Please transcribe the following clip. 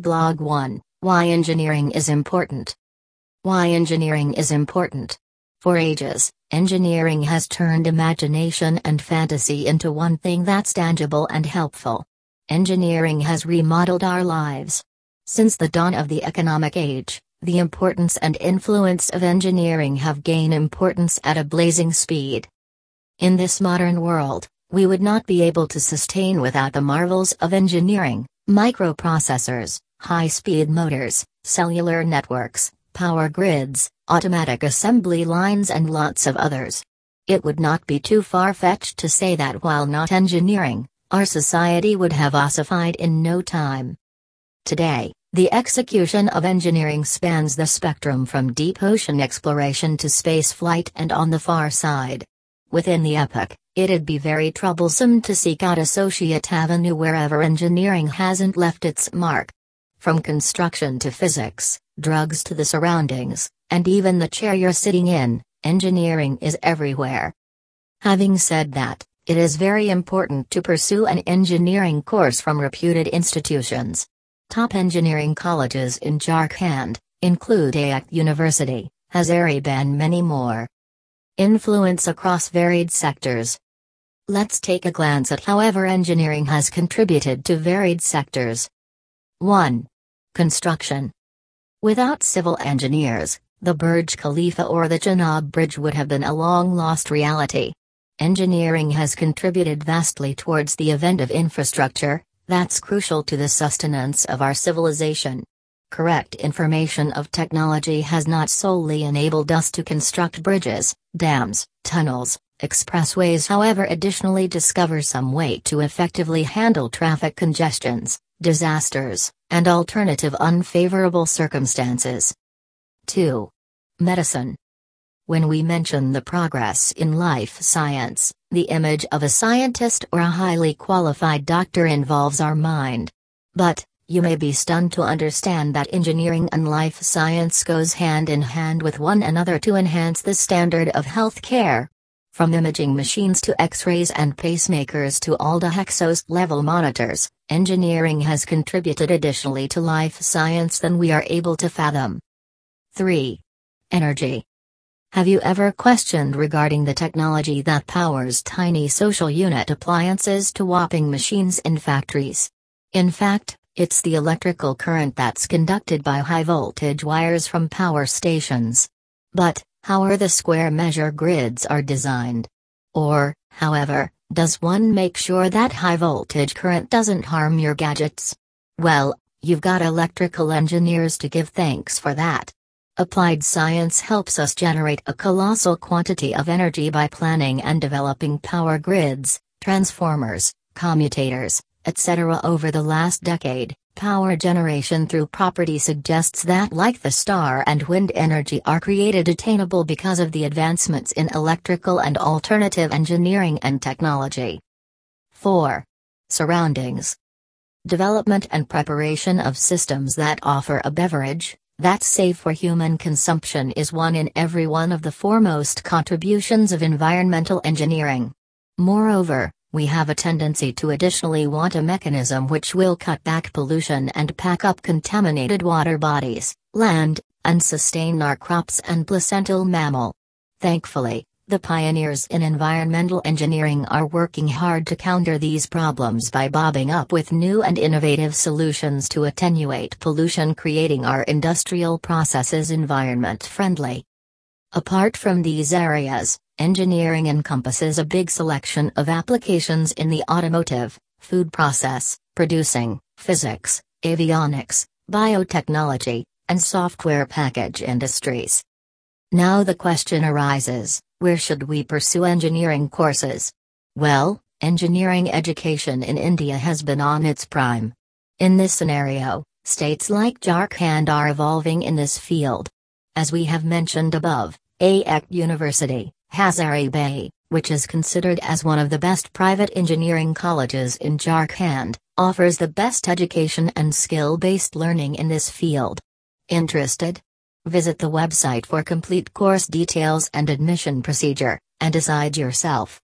Blog 1 Why Engineering is Important. Why Engineering is Important. For ages, engineering has turned imagination and fantasy into one thing that's tangible and helpful. Engineering has remodeled our lives. Since the dawn of the economic age, the importance and influence of engineering have gained importance at a blazing speed. In this modern world, we would not be able to sustain without the marvels of engineering, microprocessors, high-speed motors, cellular networks, power grids, automatic assembly lines and lots of others. It would not be too far-fetched to say that while not engineering, our society would have ossified in no time. Today, the execution of engineering spans the spectrum from deep ocean exploration to space flight and on the far side. Within the epoch, it'd be very troublesome to seek out associate avenue wherever engineering hasn't left its mark. From construction to physics, drugs to the surroundings, and even the chair you're sitting in, engineering is everywhere. Having said that, it is very important to pursue an engineering course from reputed institutions. Top engineering colleges in Jharkhand include AISECT University, Hazaribagh and many more. Influence across varied sectors. Let's take a glance at however engineering has contributed to varied sectors. 1. Construction. Without civil engineers, the Burj Khalifa or the Chenab Bridge would have been a long lost reality. Engineering has contributed vastly towards the event of infrastructure, that's crucial to the sustenance of our civilization. Correct information of technology has not solely enabled us to construct bridges, dams, tunnels, expressways, however, additionally discover some way to effectively handle traffic congestions, disasters, and alternative unfavorable circumstances. 2. Medicine. When we mention the progress in life science, the image of a scientist or a highly qualified doctor involves our mind. But, you may be stunned to understand that engineering and life science goes hand in hand with one another to enhance the standard of health care. From imaging machines to x-rays and pacemakers to all the Hexos level monitors, engineering has contributed additionally to life science than we are able to fathom. 3. Energy. Have you ever questioned regarding the technology that powers tiny social unit appliances to whopping machines in factories? In fact, it's the electrical current that's conducted by high voltage wires from power stations. But, how are the square measure grids are designed? Or, however, does one make sure that high voltage current doesn't harm your gadgets? Well, you've got electrical engineers to give thanks for that. Applied science helps us generate a colossal quantity of energy by planning and developing power grids, transformers, commutators, etc. Over the last decade, power generation through property suggests that like the star and wind energy are created attainable because of the advancements in electrical and alternative engineering and technology. 4. Surroundings. Development and preparation of systems that offer a beverage, that's safe for human consumption is one in every one of the foremost contributions of environmental engineering. Moreover, we have a tendency to additionally want a mechanism which will cut back pollution and pack up contaminated water bodies, land, and sustain our crops and placental mammal. Thankfully, the pioneers in environmental engineering are working hard to counter these problems by bobbing up with new and innovative solutions to attenuate pollution, creating our industrial processes environment friendly. Apart from these areas, engineering encompasses a big selection of applications in the automotive, food process, producing, physics, avionics, biotechnology, and software package industries. Now the question arises where should we pursue engineering courses? Well, engineering education in India has been on its prime. In this scenario, states like Jharkhand are evolving in this field. As we have mentioned above, AISECT University, Hazaribagh, which is considered as one of the best private engineering colleges in Jharkhand, offers the best education and skill-based learning in this field. Interested? Visit the website for complete course details and admission procedure, and decide yourself.